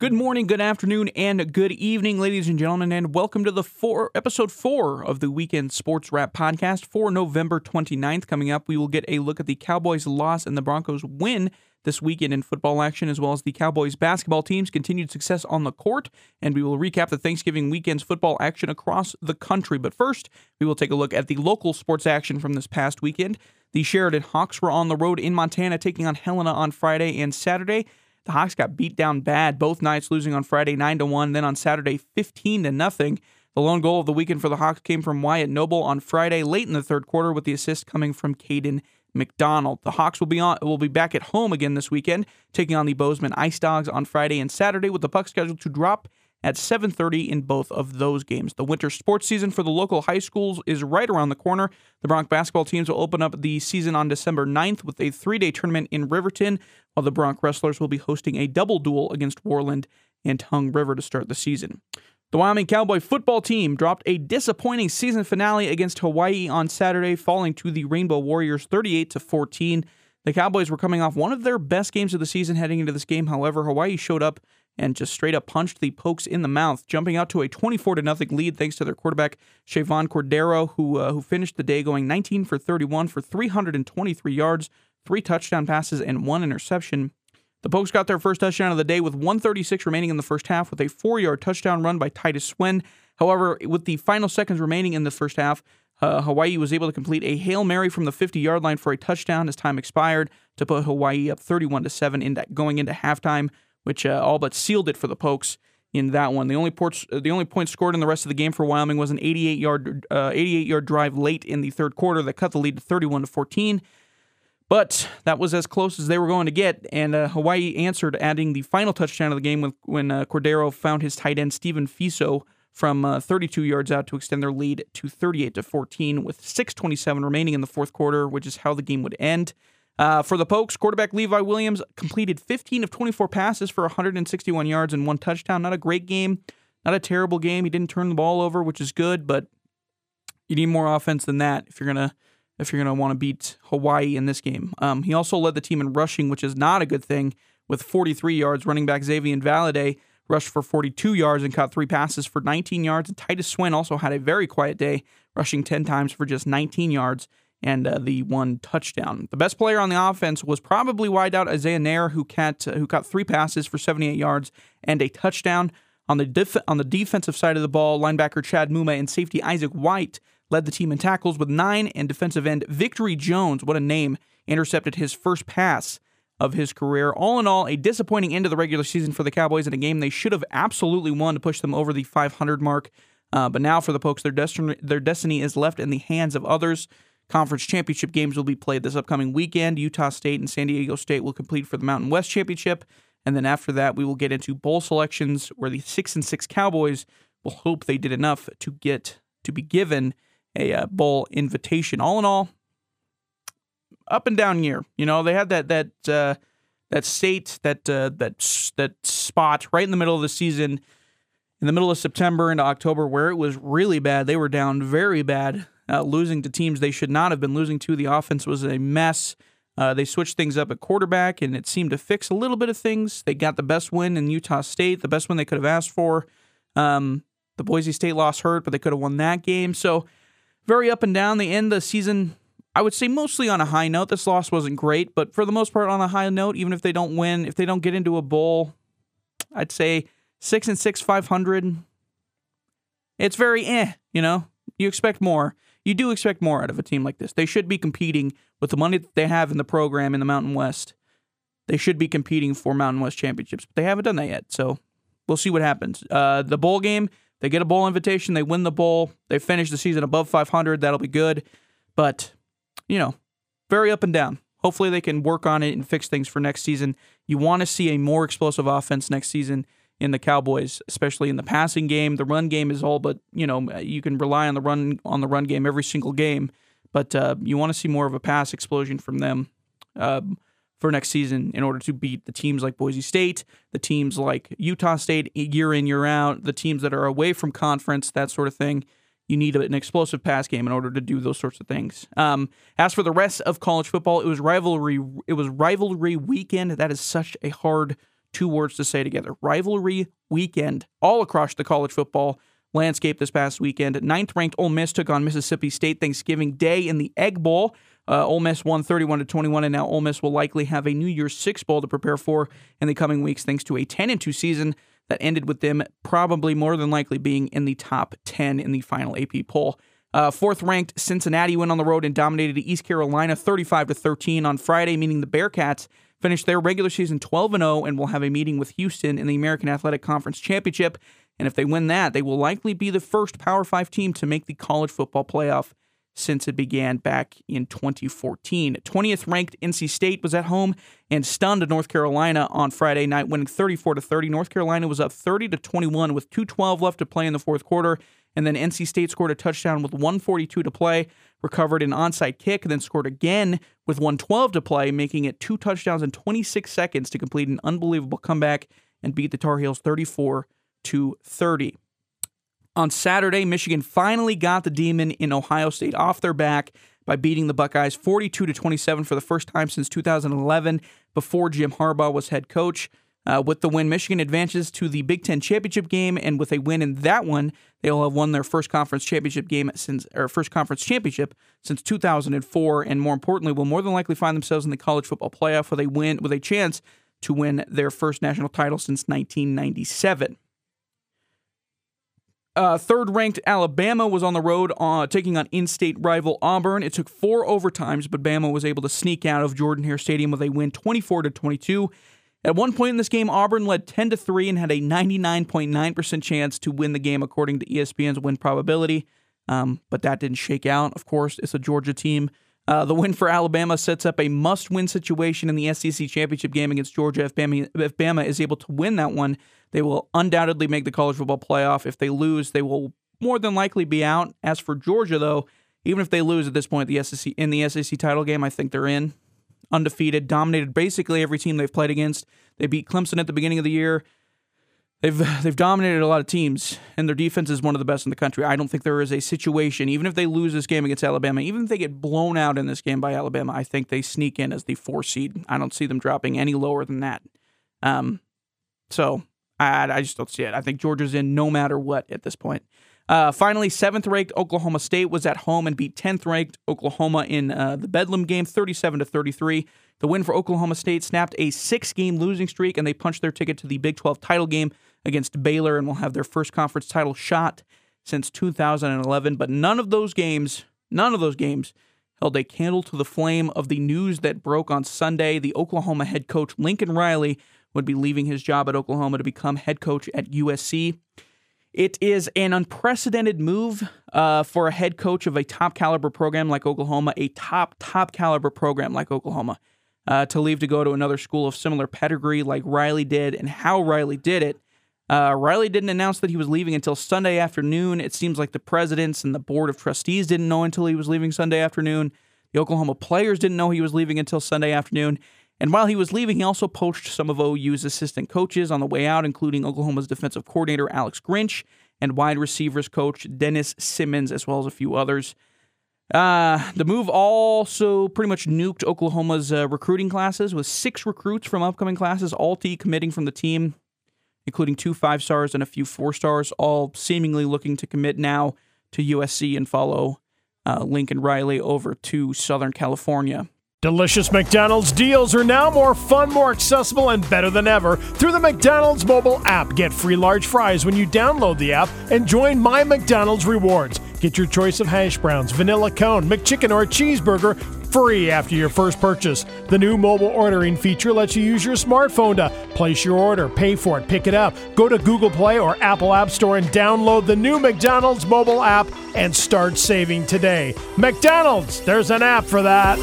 Good morning, good afternoon, and good evening, ladies and gentlemen, and welcome to the four episode four of the Weekend Sports Wrap podcast for November 29th. Coming up, we will get a look at the Cowboys' loss and the Broncos' win this weekend in football action, as well as the Cowboys basketball team's continued success on the court, and we will recap the Thanksgiving weekend's football action across the country. But first, we will take a look at the local sports action from this past weekend. The Sheridan Hawks were on the road in Montana, taking on Helena on Friday and Saturday. The Hawks got beat down bad both nights, losing on Friday 9 to 1, then on Saturday 15 to nothing. The lone goal of the weekend for the Hawks came from Wyatt Noble on Friday late in the third quarter with the assist coming from Caden McDonald. The Hawks will be on will be back at home again this weekend, taking on the Bozeman Ice Dogs on Friday and Saturday with the puck scheduled to drop at 7:30 in both of those games. The winter sports season for the local high schools is right around the corner. The Bronc basketball teams will open up the season on December 9th with a 3-day tournament in Riverton, while the Bronc wrestlers will be hosting a double duel against Worland and Tongue River to start the season. The Wyoming Cowboy football team dropped a disappointing season finale against Hawaii on Saturday, falling to the Rainbow Warriors 38 to 14. The Cowboys were coming off one of their best games of the season heading into this game. However, Hawaii showed up and just straight up punched the Pokes in the mouth, jumping out to a 24 to nothing lead thanks to their quarterback Chevan Cordeiro, who uh, who finished the day going 19 for 31 for 323 yards, three touchdown passes, and one interception. The Pokes got their first touchdown of the day with 136 remaining in the first half with a four-yard touchdown run by Titus Swen. However, with the final seconds remaining in the first half, uh, Hawaii was able to complete a hail mary from the 50-yard line for a touchdown as time expired to put Hawaii up 31 to seven in that, going into halftime which uh, all but sealed it for the Pokes in that one. The only ports, uh, the only point scored in the rest of the game for Wyoming was an 88 yard uh, 88 yard drive late in the third quarter that cut the lead to 31 to 14. But that was as close as they were going to get, and uh, Hawaii answered, adding the final touchdown of the game with, when uh, Cordeiro found his tight end Stephen Fiso from uh, 32 yards out to extend their lead to 38 to 14, with 6:27 remaining in the fourth quarter, which is how the game would end. Uh, for the Pokes, quarterback Levi Williams completed 15 of 24 passes for 161 yards and one touchdown. Not a great game, not a terrible game. He didn't turn the ball over, which is good, but you need more offense than that if you're gonna if you're gonna want to beat Hawaii in this game. Um, he also led the team in rushing, which is not a good thing, with 43 yards. Running back Xazavian Valladay rushed for 42 yards and caught three passes for 19 yards. And Titus Swen also had a very quiet day, rushing 10 times for just 19 yards and uh, the one touchdown. The best player on the offense was probably wideout Isaiah Neyor, who caught, who caught three passes for 78 yards and a touchdown. On the on the defensive side of the ball, linebacker Chad Muma and safety Isaac White led the team in tackles with nine, and defensive end Victory Jones, what a name, intercepted his first pass of his career. All in all, a disappointing end of the regular season for the Cowboys in a game they should have absolutely won to push them over the 500 mark. Uh, but now for the Pokes, their destiny, their destiny is left in the hands of others. Conference championship games will be played this upcoming weekend. Utah State and San Diego State will compete for the Mountain West Championship. And then after that, we will get into bowl selections where the six and six Cowboys will hope they did enough to get to be given a uh, bowl invitation. All in all, up and down year. You know, they had that that uh, that state that uh, that that spot right in the middle of the season, in the middle of September into October, where it was really bad. They were down very bad uh, losing to teams they should not have been losing to. The offense was a mess. Uh, they switched things up at quarterback, and it seemed to fix a little bit of things. They got the best win in Utah State, the best win they could have asked for. Um, the Boise State loss hurt, but they could have won that game. So, very up and down. They end the season, I would say, mostly on a high note. This loss wasn't great, but for the most part, on a high note. Even if they don't win, if they don't get into a bowl, I'd say six and six, five hundred. It's very eh. You know, you expect more you do expect more out of a team like this. They should be competing with the money that they have in the program in the Mountain West. They should be competing for Mountain West championships, but they haven't done that yet. So we'll see what happens. Uh, the bowl game, they get a bowl invitation, they win the bowl, they finish the season above 500. That'll be good, but you know, very up and down. Hopefully, they can work on it and fix things for next season. You want to see a more explosive offense next season in the Cowboys, especially in the passing game. The run game is all but you know you can rely on the run on the run game every single game, but uh, you want to see more of a pass explosion from them uh, for next season in order to beat the teams like Boise State, the teams like Utah State year in year out, the teams that are away from conference, that sort of thing. You need an explosive pass game in order to do those sorts of things. Um, as for the rest of college football, it was rivalry. It was rivalry weekend. That is such a hard two words to say together rivalry weekend all across the college football landscape this past weekend. Ninth ranked Ole Miss took on Mississippi State Thanksgiving Day in the Egg Bowl. Uh, Ole Miss won 31 to 21, and now Ole Miss will likely have a New Year's Six Bowl to prepare for in the coming weeks, thanks to a 10 and 2 season that ended with them probably more than likely being in the top 10 in the final AP poll. Uh, fourth ranked Cincinnati went on the road and dominated East Carolina 35 to 13 on Friday, meaning the Bearcats finished their regular season 12 and 0 and will have a meeting with Houston in the American Athletic Conference Championship. And if they win that, they will likely be the first Power 5 team to make the college football playoff since it began back in 2014. 20th ranked NC State was at home and stunned North Carolina on Friday night, winning 34 to 30. North Carolina was up 30 to 21 with 2:12 left to play in the fourth quarter, and then NC State scored a touchdown with 142 to play, recovered an onside kick, and then scored again with 112 to play, making it two touchdowns in 26 seconds to complete an unbelievable comeback and beat the Tar Heels 34 to 30. On Saturday, Michigan finally got the Demon in Ohio State off their back by beating the Buckeyes 42 to 27 for the first time since 2011 before Jim Harbaugh was head coach. Uh, with the win, Michigan advances to the Big Ten championship game, and with a win in that one, they will have won their first conference championship game since or first conference championship since 2004, and more importantly, will more than likely find themselves in the college football playoff with a win with a chance to win their first national title since 1997. Uh, third ranked Alabama was on the road uh, taking on in state rival Auburn. It took four overtimes, but Bama was able to sneak out of Jordan Hare Stadium with a win 24 to 22. At one point in this game, Auburn led 10 to 3 and had a 99.9% chance to win the game according to ESPN's win probability. Um, but that didn't shake out. Of course, it's a Georgia team. Uh, the win for Alabama sets up a must win situation in the SEC championship game against Georgia. If Bama, if Bama is able to win that one, they will undoubtedly make the college football playoff. If they lose, they will more than likely be out. As for Georgia, though, even if they lose at this point the SEC in the SEC title game, I think they're in. Undefeated, dominated basically every team they've played against. They beat Clemson at the beginning of the year. They've they've dominated a lot of teams, and their defense is one of the best in the country. I don't think there is a situation, even if they lose this game against Alabama, even if they get blown out in this game by Alabama, I think they sneak in as the four seed. I don't see them dropping any lower than that. Um, so I, I just don't see it. I think Georgia's in no matter what at this point. Uh, finally, seventh ranked Oklahoma State was at home and beat 10th ranked Oklahoma in uh, the Bedlam game, 37 to 33. The win for Oklahoma State snapped a six game losing streak, and they punched their ticket to the Big 12 title game against Baylor and will have their first conference title shot since 2011. But none of those games, none of those games held a candle to the flame of the news that broke on Sunday. The Oklahoma head coach Lincoln Riley would be leaving his job at Oklahoma to become head coach at USC. It is an unprecedented move uh, for a head coach of a top caliber program like Oklahoma, a top, top caliber program like Oklahoma, uh, to leave to go to another school of similar pedigree like Riley did and how Riley did it. Uh, Riley didn't announce that he was leaving until Sunday afternoon. It seems like the presidents and the board of trustees didn't know until he was leaving Sunday afternoon. The Oklahoma players didn't know he was leaving until Sunday afternoon. And while he was leaving, he also poached some of OU's assistant coaches on the way out, including Oklahoma's defensive coordinator Alex Grinch and wide receivers coach Dennis Simmons, as well as a few others. Uh, the move also pretty much nuked Oklahoma's uh, recruiting classes, with six recruits from upcoming classes all committing from the team, including two five stars and a few four stars, all seemingly looking to commit now to USC and follow uh, Lincoln Riley over to Southern California. Delicious McDonald's deals are now more fun, more accessible, and better than ever through the McDonald's mobile app. Get free large fries when you download the app and join My McDonald's Rewards. Get your choice of hash browns, vanilla cone, McChicken, or cheeseburger free after your first purchase. The new mobile ordering feature lets you use your smartphone to place your order, pay for it, pick it up. Go to Google Play or Apple App Store and download the new McDonald's mobile app and start saving today. McDonald's, there's an app for that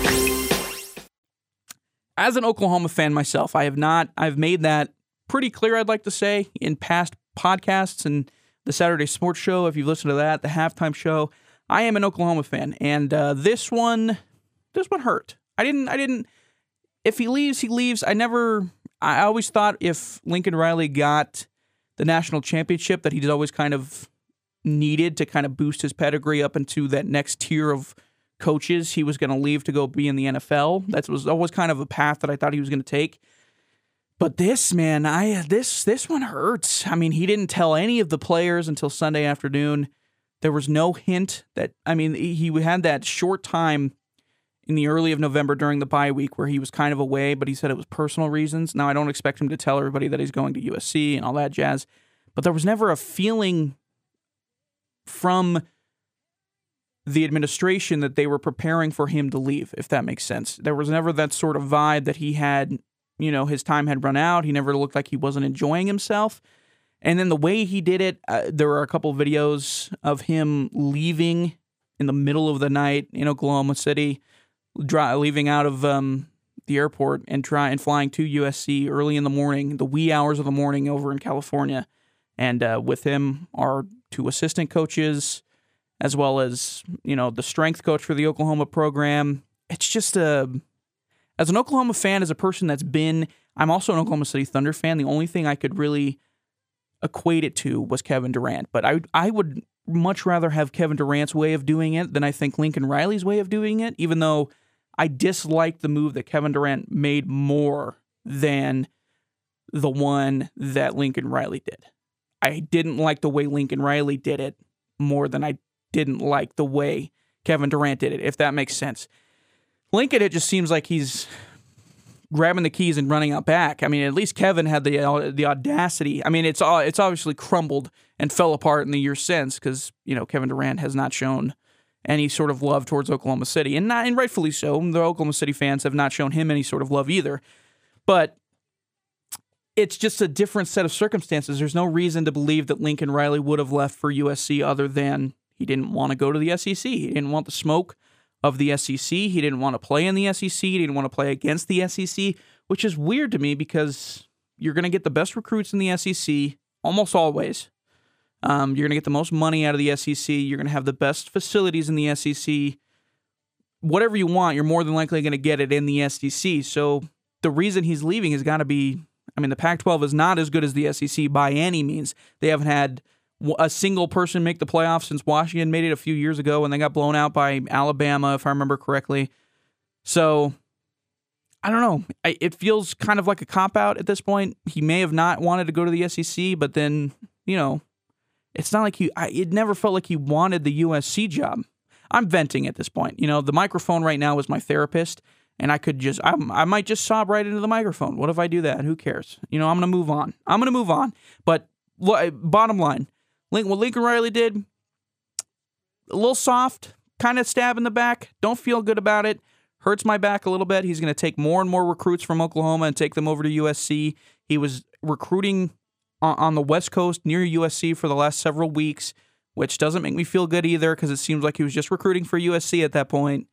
as an Oklahoma fan myself, I have not, I've made that pretty clear, I'd like to say, in past podcasts and the Saturday Sports Show. If you've listened to that, the halftime show, I am an Oklahoma fan. And uh, this one, this one hurt. I didn't, I didn't, if he leaves, he leaves. I never, I always thought if Lincoln Riley got the national championship, that he'd always kind of needed to kind of boost his pedigree up into that next tier of coaches he was going to leave to go be in the NFL. That was always kind of a path that I thought he was going to take. But this man, I this this one hurts. I mean, he didn't tell any of the players until Sunday afternoon. There was no hint that I mean, he had that short time in the early of November during the bye week where he was kind of away, but he said it was personal reasons. Now I don't expect him to tell everybody that he's going to USC and all that jazz, but there was never a feeling from the administration that they were preparing for him to leave, if that makes sense. There was never that sort of vibe that he had you know, his time had run out. He never looked like he wasn't enjoying himself. And then the way he did it, uh, there are a couple of videos of him leaving in the middle of the night in Oklahoma City, dry, leaving out of um, the airport and try and flying to USC early in the morning, the wee hours of the morning over in California. And uh, with him are two assistant coaches, as well as you know the strength coach for the Oklahoma program. It's just a as an Oklahoma fan, as a person that's been, I'm also an Oklahoma City Thunder fan. The only thing I could really equate it to was Kevin Durant, but I I would much rather have Kevin Durant's way of doing it than I think Lincoln Riley's way of doing it. Even though I disliked the move that Kevin Durant made more than the one that Lincoln Riley did. I didn't like the way Lincoln Riley did it more than I didn't like the way Kevin Durant did it, if that makes sense. Lincoln, it just seems like he's grabbing the keys and running out back. I mean, at least Kevin had the uh, the audacity. I mean, it's all it's obviously crumbled and fell apart in the years since because you know Kevin Durant has not shown any sort of love towards Oklahoma City, and not and rightfully so. The Oklahoma City fans have not shown him any sort of love either. But it's just a different set of circumstances. There's no reason to believe that Lincoln Riley would have left for USC other than he didn't want to go to the SEC. He didn't want the smoke of the SEC. He didn't want to play in the SEC. He didn't want to play against the SEC, which is weird to me because you're going to get the best recruits in the SEC almost always. Um, you're going to get the most money out of the SEC. You're going to have the best facilities in the SEC. Whatever you want, you're more than likely going to get it in the SEC. So the reason he's leaving has got to be I mean, the Pac 12 is not as good as the SEC by any means. They haven't had a single person make the playoffs since Washington made it a few years ago when they got blown out by Alabama, if I remember correctly. So I don't know. I, it feels kind of like a cop out at this point. He may have not wanted to go to the SEC, but then you know, it's not like he. I, it never felt like he wanted the USC job. I'm venting at this point. You know, the microphone right now is my therapist, and I could just, I'm, I might just sob right into the microphone. What if I do that? Who cares? You know, I'm gonna move on. I'm gonna move on. But bottom line, Link, what Lincoln Riley did, a little soft, kind of stab in the back. Don't feel good about it. Hurts my back a little bit. He's going to take more and more recruits from Oklahoma and take them over to USC. He was recruiting on the West Coast near USC for the last several weeks, which doesn't make me feel good either because it seems like he was just recruiting for USC at that point.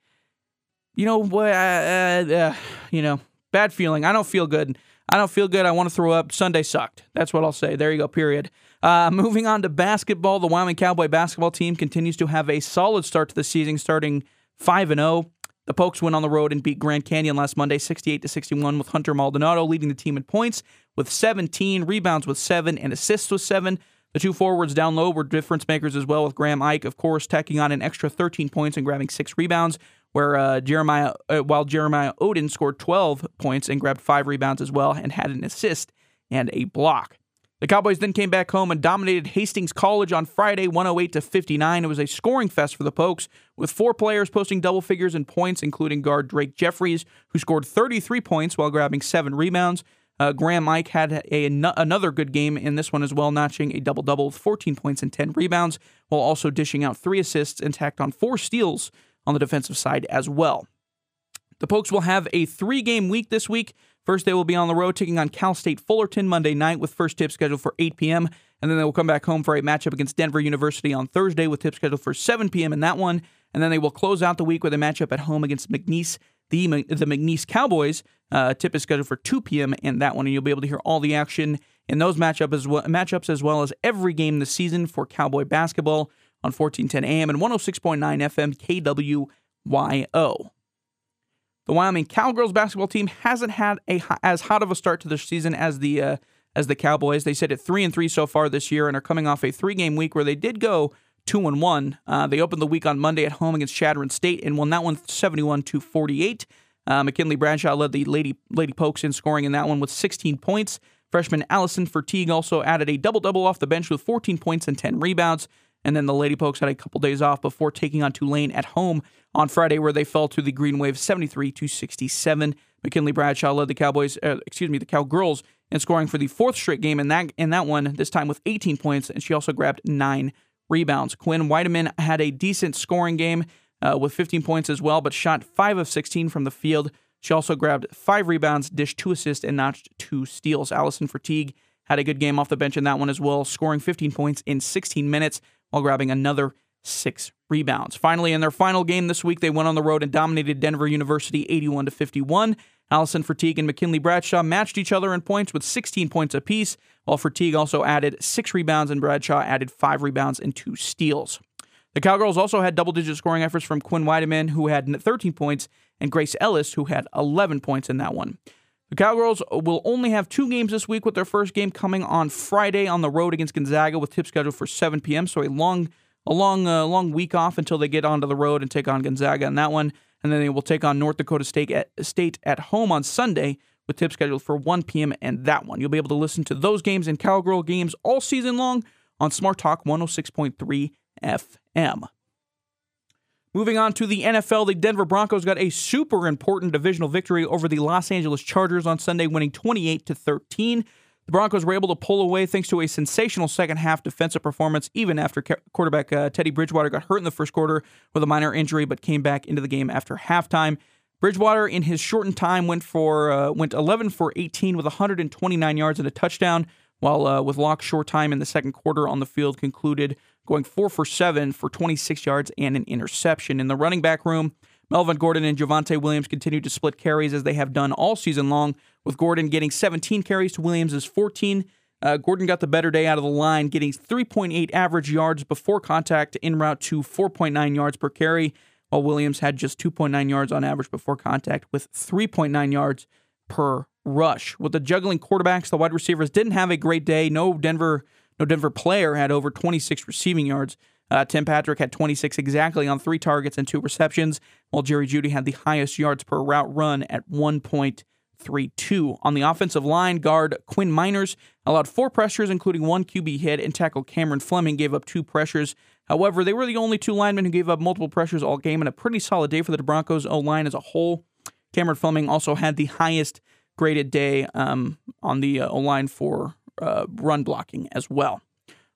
You know what? Uh, uh, you know, bad feeling. I don't feel good. I don't feel good. I want to throw up. Sunday sucked. That's what I'll say. There you go, period. Uh, moving on to basketball, the Wyoming Cowboy basketball team continues to have a solid start to the season, starting 5 and 0. The Pokes went on the road and beat Grand Canyon last Monday 68 to 61 with Hunter Maldonado leading the team in points with 17, rebounds with 7, and assists with 7. The two forwards down low were difference makers as well, with Graham Ike, of course, tacking on an extra 13 points and grabbing six rebounds, where uh, Jeremiah, uh, while Jeremiah Oden scored 12 points and grabbed five rebounds as well and had an assist and a block. The Cowboys then came back home and dominated Hastings College on Friday 108 to 59. It was a scoring fest for the Pokes with four players posting double figures in points including guard Drake Jeffries who scored 33 points while grabbing 7 rebounds. Uh, Graham Ike had a, a, another good game in this one as well, notching a double double with 14 points and 10 rebounds, while also dishing out three assists and tacked on four steals on the defensive side as well. The Pokes will have a three game week this week First, they will be on the road taking on Cal State Fullerton Monday night with first tip scheduled for 8 p.m. And then they will come back home for a matchup against Denver University on Thursday with tip scheduled for 7 p.m. in that one. And then they will close out the week with a matchup at home against McNeese, the, the McNeese Cowboys. Uh, tip is scheduled for 2 p.m. in that one, and you'll be able to hear all the action in those matchup as well, matchups as well as every game this season for Cowboy basketball on 1410 AM and 106.9 FM KWYO. The Wyoming Cowgirls basketball team hasn't had a as hot of a start to the season as the uh, as the Cowboys. They sit at three and three so far this year and are coming off a three game week where they did go two and one. Uh, they opened the week on Monday at home against Chadron State and won that one 71 to 48. Uh, McKinley Bradshaw led the Lady Lady Pokes in scoring in that one with 16 points. Freshman Allyson Fertig also added a double double off the bench with 14 points and 10 rebounds. And then the Lady Pokes had a couple days off before taking on Tulane at home on Friday, where they fell to the Green Wave 73 to 67. McKinley Bradshaw led the Cowboys, uh, excuse me, the Cowgirls in scoring for the fourth straight game in that in that one. This time with 18 points, and she also grabbed nine rebounds. Quinn Weidemann had a decent scoring game uh, with 15 points as well, but shot five of 16 from the field. She also grabbed five rebounds, dished two assists, and notched two steals. Allyson Fertig had a good game off the bench in that one as well, scoring 15 points in 16 minutes while grabbing another six rebounds. Finally, in their final game this week, they went on the road and dominated Denver University 81 to 51. Allyson Fertig and McKinley Bradshaw matched each other in points with 16 points apiece, while Fertig also added six rebounds and Bradshaw added five rebounds and two steals. The Cowgirls also had double digit scoring efforts from Quinn Weidemann, who had 13 points, and Grace Ellis, who had 11 points in that one. The Cowgirls will only have two games this week, with their first game coming on Friday on the road against Gonzaga, with tip scheduled for 7 p.m. So a long, a long, uh, long week off until they get onto the road and take on Gonzaga in that one, and then they will take on North Dakota State at, State at home on Sunday, with tip scheduled for 1 p.m. and that one. You'll be able to listen to those games and Cowgirl games all season long on Smart Talk 106.3 FM. Moving on to the NFL, the Denver Broncos got a super important divisional victory over the Los Angeles Chargers on Sunday, winning 28 to 13. The Broncos were able to pull away thanks to a sensational second half defensive performance, even after quarterback uh, Teddy Bridgewater got hurt in the first quarter with a minor injury, but came back into the game after halftime. Bridgewater, in his shortened time, went for uh, went 11 for 18 with 129 yards and a touchdown, while uh, with Lock's short time in the second quarter on the field concluded going four for seven for 26 yards and an interception. In the running back room, Melvin Gordon and Javonte Williams continued to split carries as they have done all season long, with Gordon getting 17 carries to Williams' 14. Uh, Gordon got the better day out of the line, getting 3.8 average yards before contact en route to 4.9 yards per carry, while Williams had just 2.9 yards on average before contact with 3.9 yards per rush. With the juggling quarterbacks, the wide receivers didn't have a great day. No Denver no Denver player had over 26 receiving yards. Uh, Tim Patrick had 26 exactly on three targets and two receptions, while Jerry Jeudy had the highest yards per route run at 1.32. On the offensive line, guard Quinn Meinerz allowed four pressures, including one QB hit, and tackle Cameron Fleming gave up two pressures. However, they were the only two linemen who gave up multiple pressures all game, and a pretty solid day for the Broncos O line as a whole. Cameron Fleming also had the highest graded day um, on the uh, O line for uh, run blocking as well.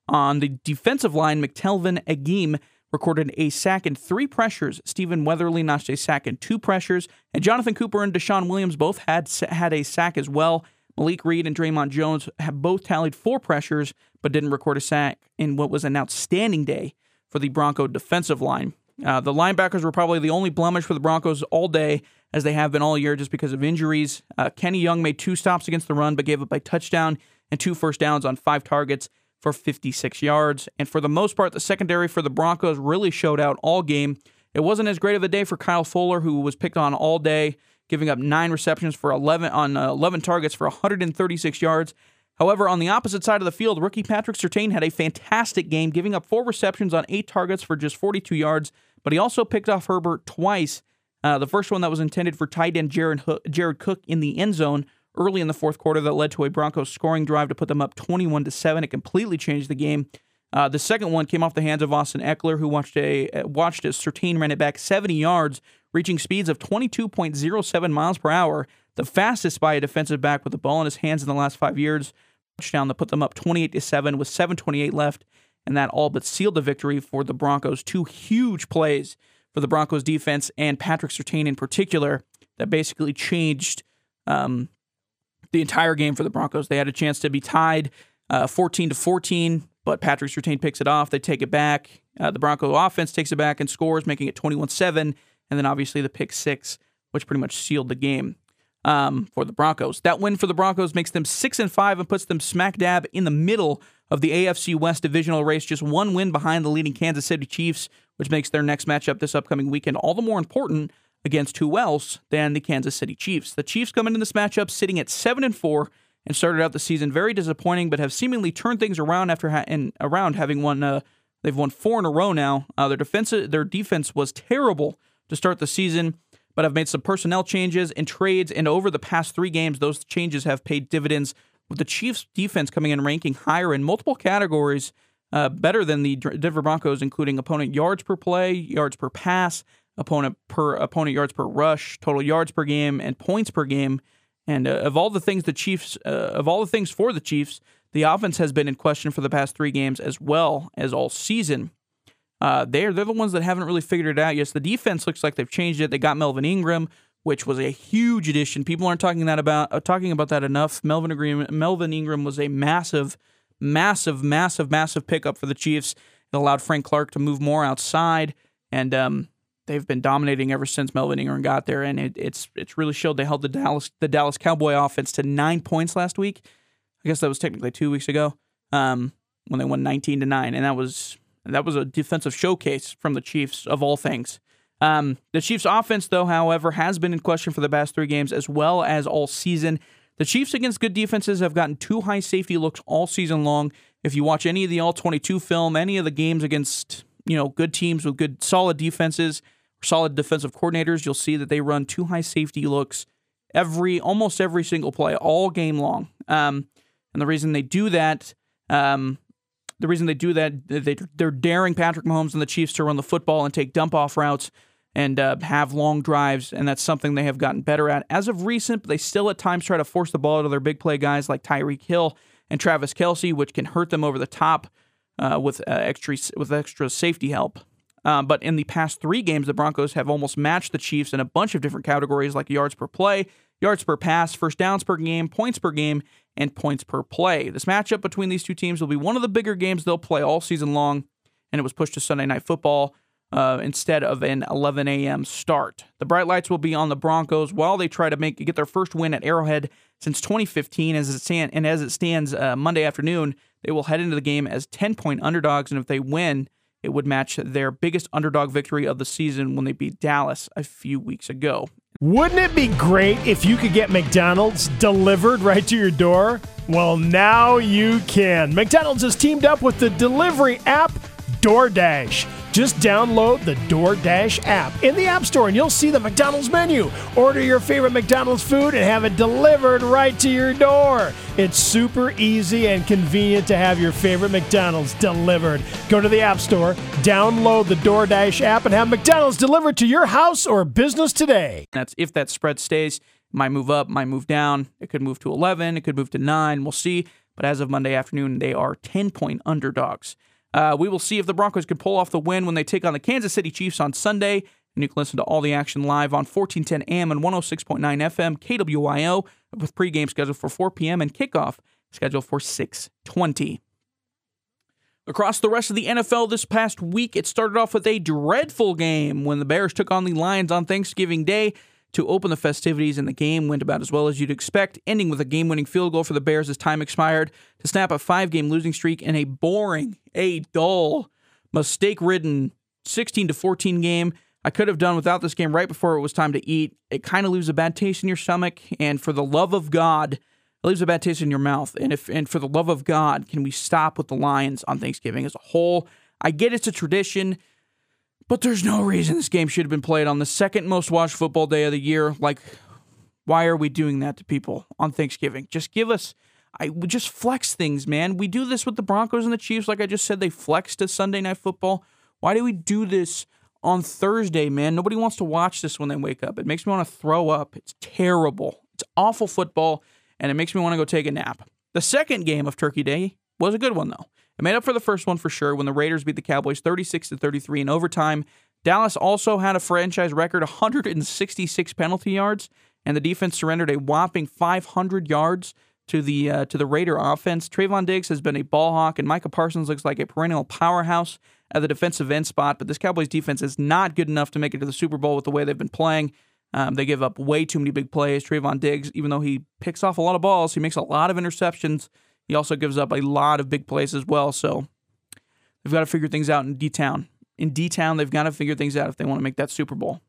On the defensive line, McTelvin Agim recorded a sack and three pressures. Stephen Weatherly notched a sack and two pressures, and Jonathan Cooper and DeShawn Williams both had had a sack as well. Malik Reed and Dre'Mont Jones have both tallied four pressures, but didn't record a sack in what was an outstanding day for the Bronco defensive line. Uh, the linebackers were probably the only blemish for the Broncos all day, as they have been all year, just because of injuries. Uh, Kenny Young made two stops against the run, but gave up a touchdown and two first downs on five targets for 56 yards. And for the most part, the secondary for the Broncos really showed out all game. It wasn't as great of a day for Kyle Fuller, who was picked on all day, giving up nine receptions for 11 on uh, 11 targets for 136 yards. However, on the opposite side of the field, rookie Patrick Surtain had a fantastic game, giving up four receptions on eight targets for just 42 yards. But he also picked off Herbert twice. Uh, the first one that was intended for tight end Jared, Jared Cook in the end zone, early in the fourth quarter that led to a Broncos scoring drive to put them up 21 to 7. It completely changed the game. Uh, the second one came off the hands of Austin Ekeler, who watched a watched as Surtain ran it back 70 yards, reaching speeds of 22.07 miles per hour, the fastest by a defensive back with the ball in his hands in the last five years. Touchdown that put them up 28 to 7 with 7:28 left, and that all but sealed the victory for the Broncos. Two huge plays for the Broncos defense and Patrick Surtain in particular that basically changed um, the entire game for the Broncos. They had a chance to be tied uh, 14 to 14, but Patrick Surtain picks it off. They take it back. Uh, the Bronco offense takes it back and scores, making it 21 7. And then obviously the pick six, which pretty much sealed the game um, for the Broncos. That win for the Broncos makes them 6 and 5 and puts them smack dab in the middle of the AFC West divisional race, just one win behind the leading Kansas City Chiefs, which makes their next matchup this upcoming weekend all the more important against who else than the Kansas City Chiefs. The Chiefs come into this matchup sitting at 7 and 4 and started out the season very disappointing, but have seemingly turned things around after ha- and around having won. Uh, they've won four in a row now. Uh, their defense, their defense was terrible to start the season, but have made some personnel changes and trades. And over the past three games, those changes have paid dividends, with the Chiefs' defense coming in ranking higher in multiple categories, uh, better than the Denver Broncos, including opponent yards per play, yards per pass, opponent per opponent yards per rush, total yards per game, and points per game. And uh, of all the things the Chiefs, uh, of all the things for the Chiefs, the offense has been in question for the past three games as well as all season. Uh, they're they're the ones that haven't really figured it out. Yes, the defense looks like they've changed it. They got Melvin Ingram, which was a huge addition. People aren't talking that about uh, talking about that enough. Melvin Ingram, Melvin Ingram was a massive, massive, massive, massive pickup for the Chiefs. It allowed Frank Clark to move more outside, and um, they've been dominating ever since Melvin Ingram got there. And it, it's it's really showed. They held the Dallas the Dallas Cowboy offense to nine points last week. I guess that was technically two weeks ago um, when they won 19 to nine, and that was that was a defensive showcase from the Chiefs of all things. Um, the Chiefs' offense, though, however, has been in question for the past three games as well as all season. The Chiefs against good defenses have gotten two high safety looks all season long. If you watch any of the all 22 film, any of the games against you know good teams with good solid defenses, solid defensive coordinators, you'll see that they run two high safety looks every almost every single play all game long. Um, and the reason they do that um, the reason they do that, they, they're daring Patrick Mahomes and the Chiefs to run the football and take dump off routes and uh, have long drives, and that's something they have gotten better at. As of recent, But they still at times try to force the ball to their big play guys like Tyreek Hill and Travis Kelce, which can hurt them over the top uh, with uh, extra with extra safety help. Um, but in the past three games, the Broncos have almost matched the Chiefs in a bunch of different categories like yards per play, yards per pass, first downs per game, points per game, and points per play. This matchup between these two teams will be one of the bigger games they'll play all season long, and it was pushed to Sunday Night Football uh, instead of an 11 a.m. start. The bright lights will be on the Broncos while they try to make get their first win at Arrowhead since 2015. As it stand, and as it stands uh, Monday afternoon, they will head into the game as 10 point underdogs, and if they win, it would match their biggest underdog victory of the season when they beat Dallas a few weeks ago. Wouldn't it be great if you could get McDonald's delivered right to your door? Well, now you can. McDonald's has teamed up with the delivery app DoorDash. Just download the DoorDash app in the App Store and you'll see the McDonald's menu. Order your favorite McDonald's food and have it delivered right to your door. It's super easy and convenient to have your favorite McDonald's delivered. Go to the App Store, download the DoorDash app, and have McDonald's delivered to your house or business today. That's if that spread stays. Might move up, might move down. It could move to 11, it could move to 9. We'll see. But as of Monday afternoon, they are 10 point underdogs. Uh, we will see if the Broncos can pull off the win when they take on the Kansas City Chiefs on Sunday. And you can listen to all the action live on 1410 AM and 106.9 FM KWYO with pregame scheduled for 4 p.m. and kickoff scheduled for 620. Across the rest of the NFL this past week, it started off with a dreadful game when the Bears took on the Lions on Thanksgiving Day to open the festivities, and the game went about as well as you'd expect, ending with a game winning field goal for the Bears as time expired to snap a five game losing streak in a boring, a dull, mistake ridden 16 to 14 game. I could have done without this game right before it was time to eat. It kind of leaves a bad taste in your stomach, and for the love of God, it leaves a bad taste in your mouth. And if and for the love of God, can we stop with the Lions on Thanksgiving as a whole? I get it's a tradition. But there's no reason this game should have been played on the second most watched football day of the year. Like, why are we doing that to people on Thanksgiving? Just give us, I just flex things, man. We do this with the Broncos and the Chiefs. Like I just said, they flex to Sunday night football. Why do we do this on Thursday, man? Nobody wants to watch this when they wake up. It makes me want to throw up. It's terrible. It's awful football, and it makes me want to go take a nap. The second game of Turkey Day was a good one, though. It made up for the first one for sure when the Raiders beat the Cowboys 36 to 33 in overtime. Dallas also had a franchise record 166 penalty yards, and the defense surrendered a whopping 500 yards to the uh, to the Raider offense. Trevon Diggs has been a ball hawk, and Micah Parsons looks like a perennial powerhouse at the defensive end spot. But this Cowboys defense is not good enough to make it to the Super Bowl with the way they've been playing. Um, they give up way too many big plays. Trevon Diggs, even though he picks off a lot of balls, he makes a lot of interceptions. He also gives up a lot of big plays as well. So they've got to figure things out in D Town. In D Town, they've got to figure things out if they want to make that Super Bowl.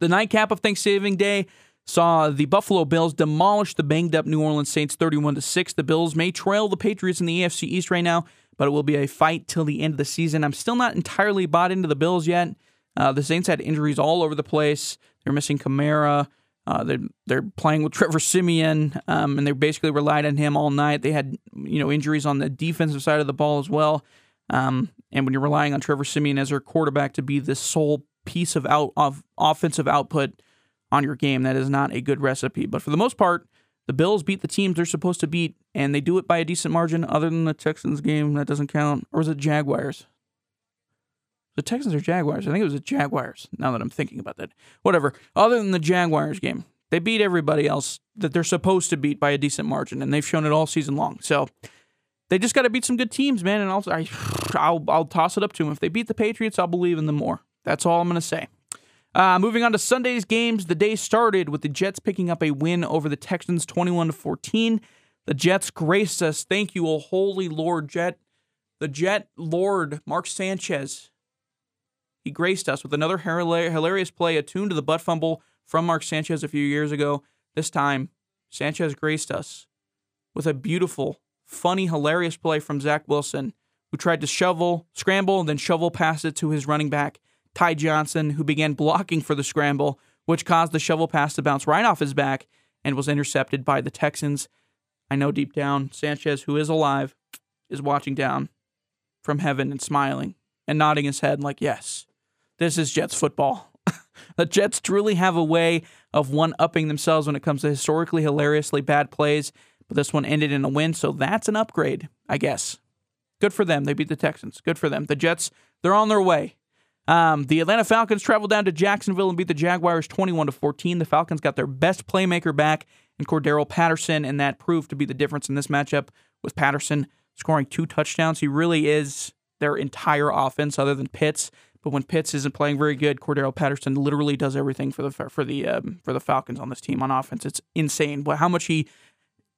The nightcap of Thanksgiving Day saw the Buffalo Bills demolish the banged up New Orleans Saints 31 to 6. The Bills may trail the Patriots in the AFC East right now, but it will be a fight till the end of the season. I'm still not entirely bought into the Bills yet. Uh, the Saints had injuries all over the place. They're missing Kamara. Uh, they're they're playing with Trevor Siemian, um, and they basically relied on him all night. They had you know injuries on the defensive side of the ball as well. Um, and when you're relying on Trevor Siemian as your quarterback to be the sole piece of out of offensive output on your game, that is not a good recipe. But for the most part, the Bills beat the teams they're supposed to beat, and they do it by a decent margin. Other than the Texans game, that doesn't count. Or was it Jaguars? The Texans or Jaguars? I think it was the Jaguars. Now that I'm thinking about that, whatever. Other than the Jaguars game, they beat everybody else that they're supposed to beat by a decent margin, and they've shown it all season long. So they just got to beat some good teams, man. And I'll, I, I'll I'll toss it up to them. If they beat the Patriots, I'll believe in them more. That's all I'm gonna say. Uh, moving on to Sunday's games, the day started with the Jets picking up a win over the Texans, 21 to 14. The Jets graced us. Thank you, oh holy Lord Jet, the Jet Lord Mark Sanchez. He graced us with another hilarious play attuned to the butt fumble from Mark Sanchez a few years ago. This time, Sanchez graced us with a beautiful, funny, hilarious play from Zach Wilson, who tried to shovel, scramble, and then shovel pass it to his running back Ty Johnson, who began blocking for the scramble, which caused the shovel pass to bounce right off his back and was intercepted by the Texans. I know deep down, Sanchez, who is alive, is watching down from heaven and smiling and nodding his head like, yes, this is Jets football. the Jets truly have a way of one upping themselves when it comes to historically hilariously bad plays, but this one ended in a win, so that's an upgrade, I guess. Good for them. They beat the Texans. Good for them. The Jets, they're on their way. Um, the Atlanta Falcons traveled down to Jacksonville and beat the Jaguars 21 to 14. The Falcons got their best playmaker back in Cordarrelle Patterson, and that proved to be the difference in this matchup with Patterson scoring two touchdowns. He really is their entire offense, other than Pitts. But when Pitts isn't playing very good, Cordarrelle Patterson literally does everything for the for the um, for the Falcons on this team on offense. It's insane. But how much he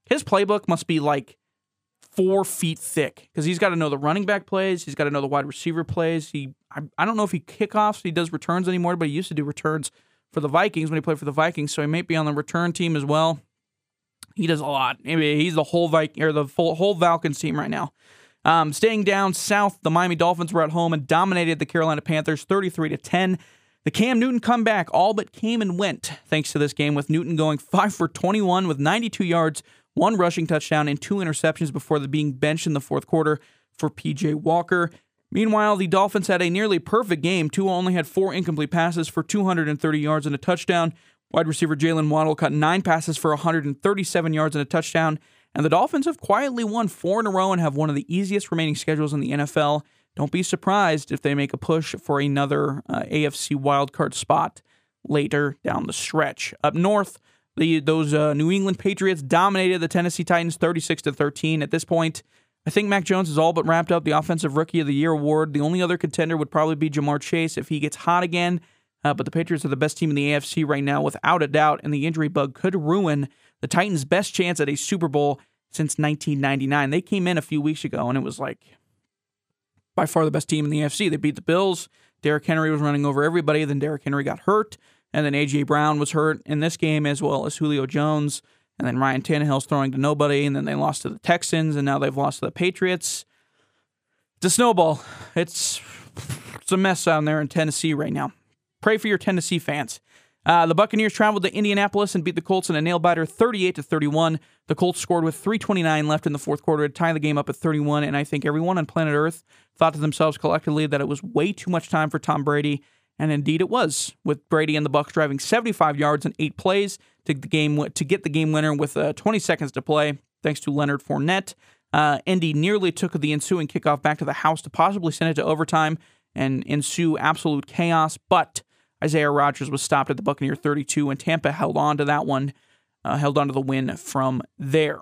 his playbook must be like four feet thick because he's got to know the running back plays. He's got to know the wide receiver plays. He, I, I don't know if he kickoffs, he does returns anymore, but he used to do returns for the Vikings when he played for the Vikings. So he may be on the return team as well. He does a lot. Maybe he's the whole Viking or the full, whole Falcons team right now. Um, staying down south, the Miami Dolphins were at home and dominated the Carolina Panthers 33 to 10. The Cam Newton comeback all but came and went thanks to this game, with Newton going 5 for 21 with 92 yards, one rushing touchdown, and two interceptions before the being benched in the fourth quarter for PJ Walker. Meanwhile, the Dolphins had a nearly perfect game. Tua only had four incomplete passes for 230 yards and a touchdown. Wide receiver Jaylen Waddle caught nine passes for 137 yards and a touchdown. And the Dolphins have quietly won four in a row and have one of the easiest remaining schedules in the NFL. Don't be surprised if they make a push for another uh, AFC wildcard spot later down the stretch. Up north, the those uh, New England Patriots dominated the Tennessee Titans 36 to 13. At this point, I think Mac Jones is all but wrapped up the Offensive Rookie of the Year award. The only other contender would probably be Ja'Marr Chase if he gets hot again. Uh, but the Patriots are the best team in the AFC right now, without a doubt, and the injury bug could ruin the Titans' best chance at a Super Bowl since 1999. They came in a few weeks ago, and it was like by far the best team in the AFC. They beat the Bills. Derrick Henry was running over everybody. Then Derrick Henry got hurt. And then A.J. Brown was hurt in this game, as well as Julio Jones. And then Ryan Tannehill's throwing to nobody. And then they lost to the Texans, and now they've lost to the Patriots. It's a snowball. It's, it's a mess down there in Tennessee right now. Pray for your Tennessee fans. Uh, the Buccaneers traveled to Indianapolis and beat the Colts in a nail biter 38 to 31. The Colts scored with 329 left in the fourth quarter to tie the game up at 31, and I think everyone on planet Earth thought to themselves collectively that it was way too much time for Tom Brady and indeed it was, with Brady and the Bucs driving 75 yards in eight plays to the game to get the game winner with uh, 20 seconds to play, thanks to Leonard Fournette. Uh, Indy nearly took the ensuing kickoff back to the house to possibly send it to overtime and ensue absolute chaos, but Isaiah Rodgers was stopped at the Buccaneer 32, and Tampa held on to that one, uh, held on to the win from there.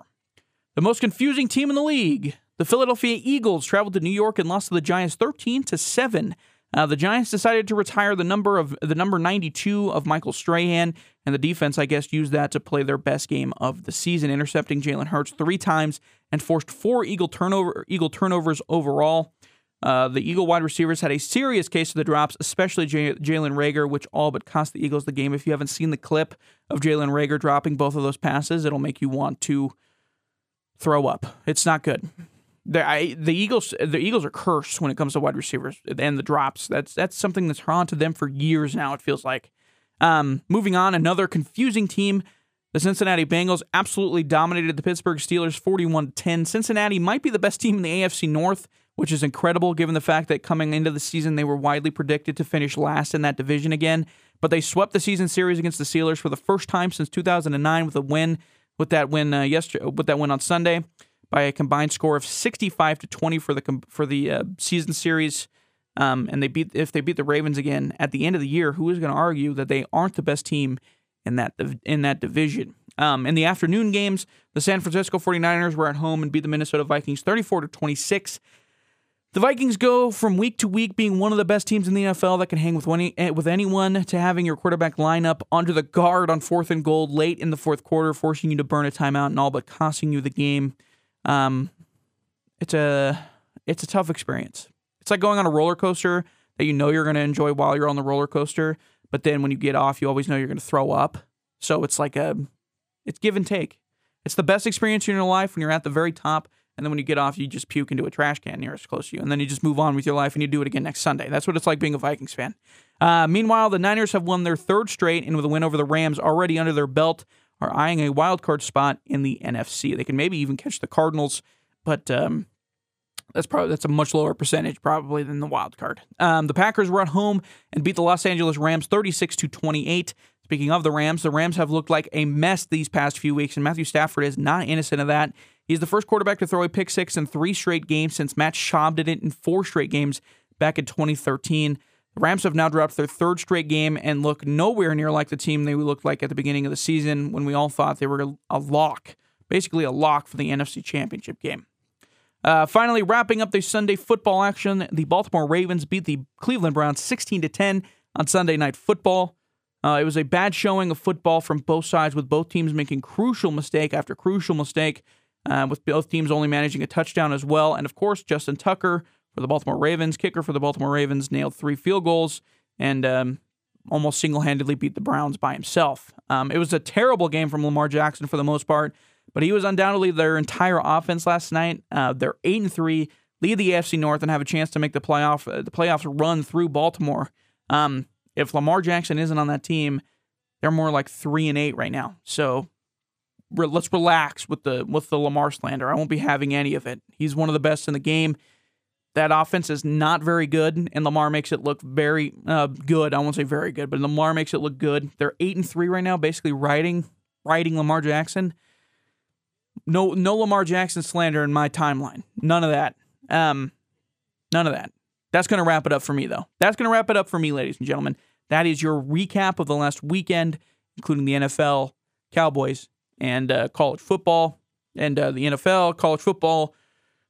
The most confusing team in the league, the Philadelphia Eagles, traveled to New York and lost to the Giants 13 to 7. Uh, the Giants decided to retire the number of the number 92 of Michael Strahan, and the defense, I guess, used that to play their best game of the season, intercepting Jalen Hurts three times and forced four Eagle turnover Eagle turnovers overall. Uh, the Eagle wide receivers had a serious case of the drops, especially J- Jalen Reagor, which all but cost the Eagles the game. If you haven't seen the clip of Jalen Reagor dropping both of those passes, it'll make you want to throw up. It's not good the I, the Eagles the Eagles are cursed when it comes to wide receivers and the drops. That's that's something that's haunted them for years now. It feels like. Um, moving on, another confusing team. The Cincinnati Bengals absolutely dominated the Pittsburgh Steelers 41 10. Cincinnati might be the best team in the AFC North, which is incredible given the fact that coming into the season they were widely predicted to finish last in that division again. But they swept the season series against the Steelers for the first time since 2009 with a win with that win uh, yesterday with that win on Sunday by a combined score of 65 to 20 for the for the uh, season series. Um, and they beat if they beat the Ravens again at the end of the year, who is going to argue that they aren't the best team in that in that division? Um, in the afternoon games, the San Francisco 49ers were at home and beat the Minnesota Vikings 34 to 26. The Vikings go from week to week being one of the best teams in the NFL that can hang with eh, with anyone to having your quarterback line up under the guard on fourth and goal late in the fourth quarter, forcing you to burn a timeout and all but costing you the game. Um, it's a it's a tough experience. It's like going on a roller coaster that you know you're going to enjoy while you're on the roller coaster, but then when you get off, you always know you're going to throw up. So it's like a it's give and take. It's the best experience in your life when you're at the very top, and then when you get off, you just puke into a trash can nearest close to you, and then you just move on with your life and you do it again next Sunday. That's what it's like being a Vikings fan. Uh, meanwhile, the Niners have won their third straight, and with a win over the Rams already under their belt, are eyeing a wild card spot in the NFC. They can maybe even catch the Cardinals, but um, that's probably that's a much lower percentage probably than the wild card. Um, the Packers were at home and beat the Los Angeles Rams 36 to 28. Speaking of the Rams, the Rams have looked like a mess these past few weeks, and Matthew Stafford is not innocent of that. He's the first quarterback to throw a pick six in three straight games since Matt Schaub did it in four straight games back in 2013. The Rams have now dropped their third straight game and look nowhere near like the team they looked like at the beginning of the season when we all thought they were a lock, basically a lock for the NFC Championship game. Uh, finally, wrapping up the Sunday football action, the Baltimore Ravens beat the Cleveland Browns 16 to 10 on Sunday Night Football. Uh, it was a bad showing of football from both sides, with both teams making crucial mistake after crucial mistake, uh, with both teams only managing a touchdown as well. And of course, Justin Tucker for the Baltimore Ravens, kicker for the Baltimore Ravens, nailed three field goals and um, almost single handedly beat the Browns by himself. Um, it was a terrible game from Lamar Jackson for the most part, but he was undoubtedly their entire offense last night. Uh, they're eight and three, lead the AFC North, and have a chance to make the playoff uh, the playoffs run through Baltimore. Um, if Lamar Jackson isn't on that team, they're more like three and eight right now. So re- let's relax with the with the Lamar slander. I won't be having any of it. He's one of the best in the game. That offense is not very good, and Lamar makes it look very uh, good. I won't say very good, but Lamar makes it look good. They're eight and three right now, basically riding riding Lamar Jackson. No, no Lamar Jackson slander in my timeline. None of that. Um, none of that. That's going to wrap it up for me, though. That's going to wrap it up for me, ladies and gentlemen. That is your recap of the last weekend, including the NFL, Cowboys, and uh, college football, and uh, the NFL, college football.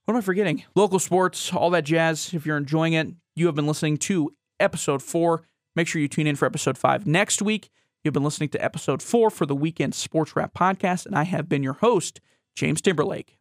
What am I forgetting? Local sports, all that jazz. If you're enjoying it, you have been listening to episode four. Make sure you tune in for episode five next week. You've been listening to episode four for the Weekend Sports Wrap podcast, and I have been your host, James Timberlake.